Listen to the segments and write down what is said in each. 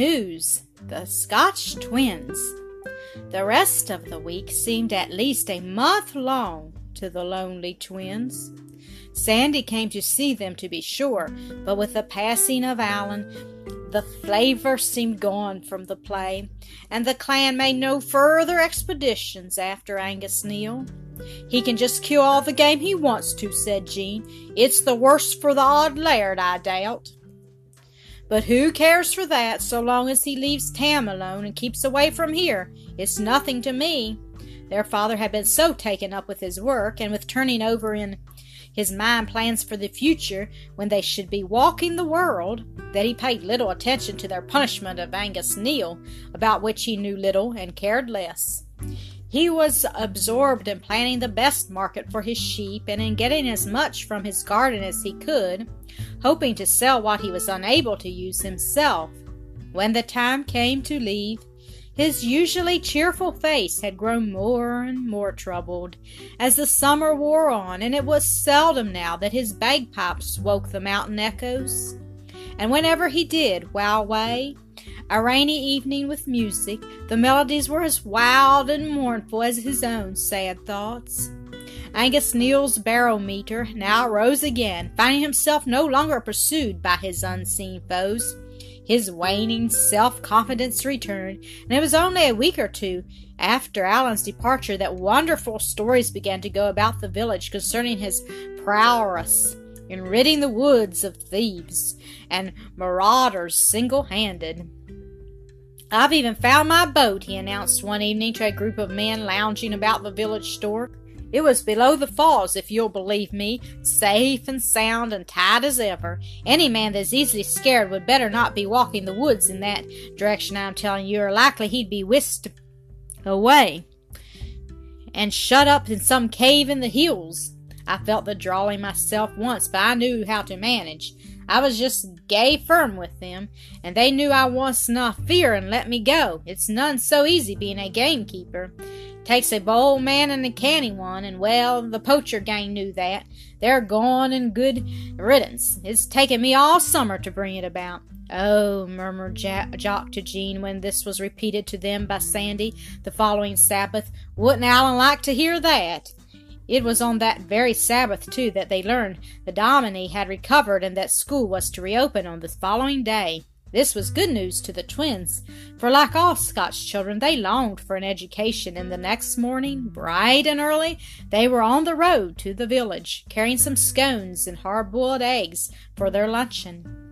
news! The Scotch twins! The rest of the week seemed at least a month long to the lonely twins. Sandy came to see them, to be sure, but with the passing of Alan, the flavor seemed gone from the play, and the clan made no further expeditions after Angus Niel. He can just kill all the game he wants to, said Jean. It's the worse for the auld laird, I doubt. But who cares for that so long as he leaves Tam alone and keeps away from here? It's nothing to me. Their father had been so taken up with his work and with turning over in his mind plans for the future when they should be walking the world that he paid little attention to their punishment of Angus Niel, about which he knew little and cared less. He was absorbed in planning the best market for his sheep and in getting as much from his garden as he could, hoping to sell what he was unable to use himself. When the time came to leave, his usually cheerful face had grown more and more troubled as the summer wore on, and it was seldom now that his bagpipes woke the mountain echoes. And whenever he did wow away, a rainy evening with music, the melodies were as wild and mournful as his own sad thoughts. Angus Niel's barometer now rose again, finding himself no longer pursued by his unseen foes. His waning self confidence returned, and it was only a week or two after Alan's departure that wonderful stories began to go about the village concerning his prowess in ridding the woods of thieves and marauders single handed. I've even found my boat, he announced one evening to a group of men lounging about the village store. It was below the falls, if you'll believe me, safe and sound and tight as ever. Any man that's easily scared would better not be walking the woods in that direction, I'm telling you, or likely he'd be whisked away and shut up in some cave in the hills. I felt the drawling myself once, but I knew how to manage. I was just gay firm with them, and they knew I was not fear and let me go. It's none so easy being a gamekeeper. Takes a bold man and a canny one, and well, the poacher gang knew that. They're gone and good riddance. It's taken me all summer to bring it about. Oh, murmured Jock to Jean when this was repeated to them by Sandy the following Sabbath. Wouldn't Alan like to hear that? It was on that very Sabbath, too, that they learned the Dominie had recovered and that school was to reopen on the following day. This was good news to the twins, for like all Scotch children, they longed for an education, and the next morning, bright and early, they were on the road to the village, carrying some scones and hard boiled eggs for their luncheon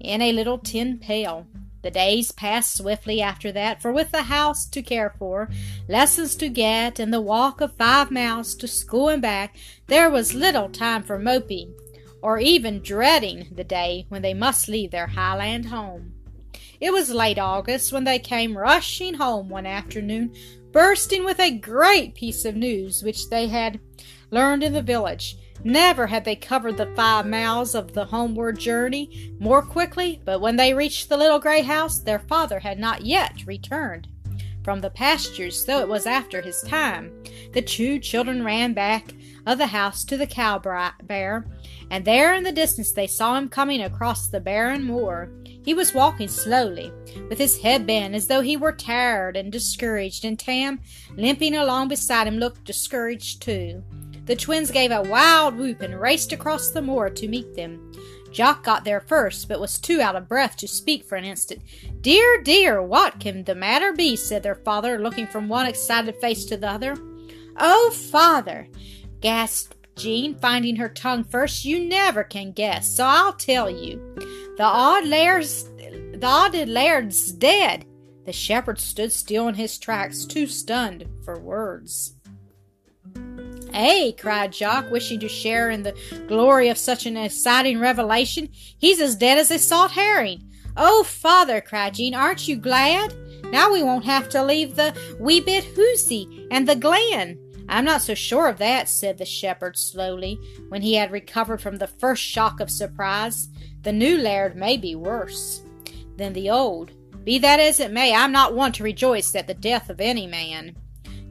in a little tin pail. The days passed swiftly after that, for with the house to care for, lessons to get, and the walk of five miles to school and back, there was little time for moping, or even dreading the day when they must leave their Highland home. It was late August when they came rushing home one afternoon, bursting with a great piece of news which they had learned in the village. Never had they covered the five miles of the homeward journey more quickly, but when they reached the little gray house, their father had not yet returned from the pastures, though it was after his time. The two children ran back of the house to the cow bear, and there in the distance they saw him coming across the barren moor. He was walking slowly, with his head bent as though he were tired and discouraged, and Tam, limping along beside him, looked discouraged too. The twins gave a wild whoop and raced across the moor to meet them. Jock got there first, but was too out of breath to speak for an instant. Dear, dear, what can the matter be? said their father, looking from one excited face to the other. Oh, father, gasped Jean, finding her tongue first. You never can guess, so I'll tell you. The auld laird's the auld laird's dead. The shepherd stood still in his tracks, too stunned for words. Hey, cried Jock, wishing to share in the glory of such an exciting revelation. He's as dead as a salt herring. Oh, father, cried Jean, aren't you glad? Now we won't have to leave the wee bit hoosie and the glen. I'm not so sure of that, said the shepherd slowly, when he had recovered from the first shock of surprise. The new laird may be worse than the old. Be that as it may, I'm not one to rejoice at the death of any man.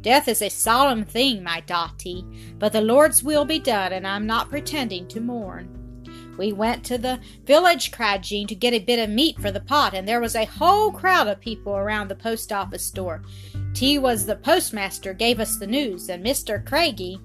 Death is a solemn thing, my Dotty, but the Lord's will be done, and I'm not pretending to mourn. We went to the village, cried Jean, to get a bit of meat for the pot, and there was a whole crowd of people around the post office door. T was the postmaster, gave us the news, and Mr. Craigie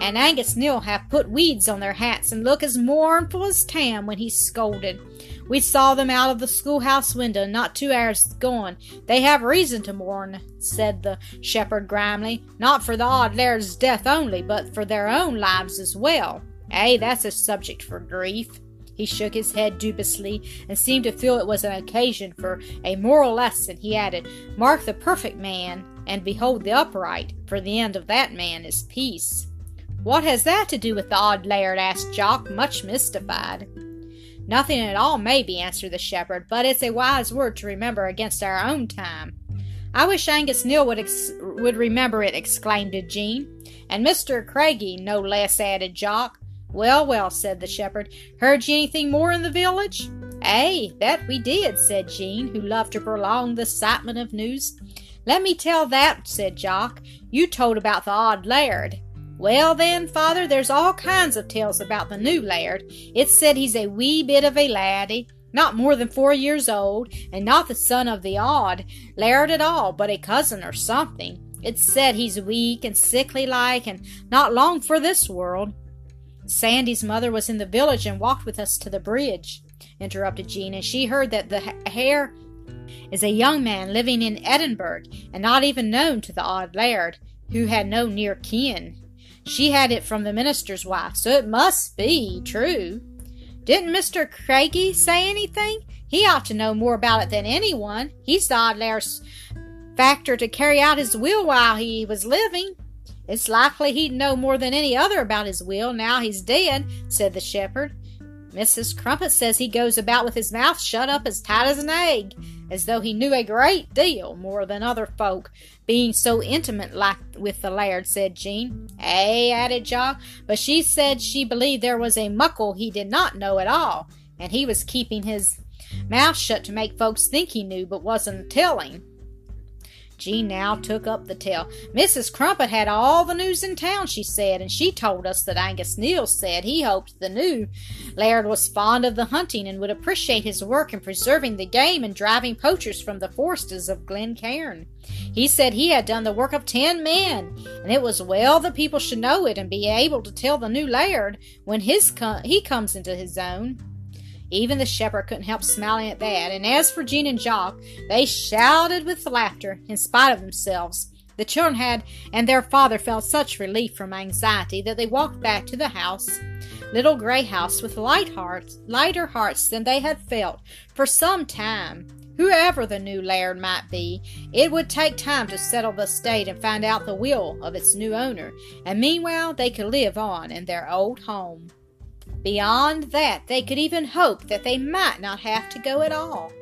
and Angus Niel have put weeds on their hats and look as mournful as Tam when he's scolded. We saw them out of the schoolhouse window not two hours gone. They have reason to mourn, said the shepherd grimly, not for the auld laird's death only, but for their own lives as well. Eh, that's a subject for grief. He shook his head dubiously and seemed to feel it was an occasion for a moral lesson. He added, Mark the perfect man, and behold the upright, for the end of that man is peace. What has that to do with the auld laird? asked Jock, much mystified. Nothing at all, maybe, answered the shepherd, but it's a wise word to remember against our own time. I wish Angus Niel would, ex- would remember it, exclaimed Jean. And Mr. Craigie, no less, added Jock. Well, well, said the shepherd. Heard you anything more in the village? Ay, that we did, said Jean, who loved to prolong the excitement of news. Let me tell that, said Jock. You told about the auld laird. Well, then, father, there's all kinds of tales about the new laird. It's said he's a wee bit of a laddie, not more than four years old, and not the son of the auld laird at all, but a cousin or something. It's said he's weak and sickly like, and not long for this world. Sandy's mother was in the village and walked with us to the bridge, interrupted Jean, and she heard that the heir is a young man living in Edinburgh, and not even known to the auld laird, who had no near kin. She had it from the minister's wife, so it must be true. Didn't Mr. Craigie say anything? He ought to know more about it than anyone. He's the auld laird's factor to carry out his will while he was living. It's likely he'd know more than any other about his will now he's dead, said the shepherd. Mrs. Crumpet says he goes about with his mouth shut up as tight as an egg, as though he knew a great deal more than other folk, being so intimate like with the laird, said Jean. Eh, added Jock, but she said she believed there was a muckle he did not know at all, and he was keeping his mouth shut to make folks think he knew, but wasn't telling. Jean now took up the tale. Mrs. Crumpet had all the news in town, she said, and she told us that Angus Niel said he hoped the new laird was fond of the hunting and would appreciate his work in preserving the game and driving poachers from the forests of Glen Cairn. He said he had done the work of ten men, and it was well that people should know it and be able to tell the new laird when his he comes into his own. Even the shepherd couldn't help smiling at that, and as for Jean and Jock, they shouted with laughter in spite of themselves. The children had and their father felt such relief from anxiety that they walked back to the house, little gray house, with light hearts, lighter hearts than they had felt for some time. Whoever the new laird might be, it would take time to settle the estate and find out the will of its new owner, and meanwhile they could live on in their old home. Beyond that, they could even hope that they might not have to go at all.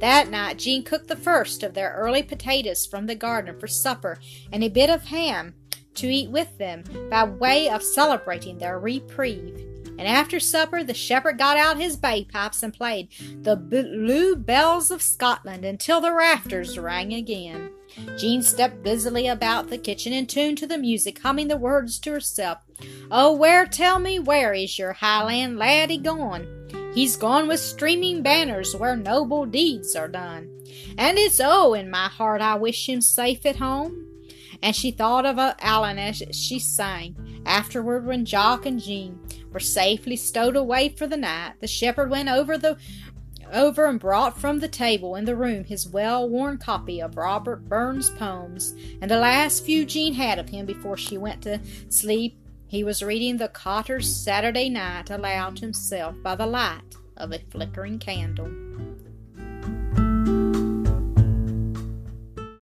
That night, Jean cooked the first of their early potatoes from the garden for supper and a bit of ham to eat with them by way of celebrating their reprieve. And after supper, the shepherd got out his bagpipes and played the Blue Bells of Scotland until the rafters rang again. Jean stepped busily about the kitchen and tuned to the music, humming the words to herself. Oh, where, tell me, where is your Highland laddie gone? He's gone with streaming banners where noble deeds are done. And it's oh, in my heart I wish him safe at home. And she thought of Allan as she sang. Afterward, when Jock and Jean were safely stowed away for the night, the shepherd went over the over and brought from the table in the room his well worn copy of Robert Burns' poems, and the last few Jean had of him before she went to sleep. He was reading the Cotter's Saturday Night aloud to himself by the light of a flickering candle.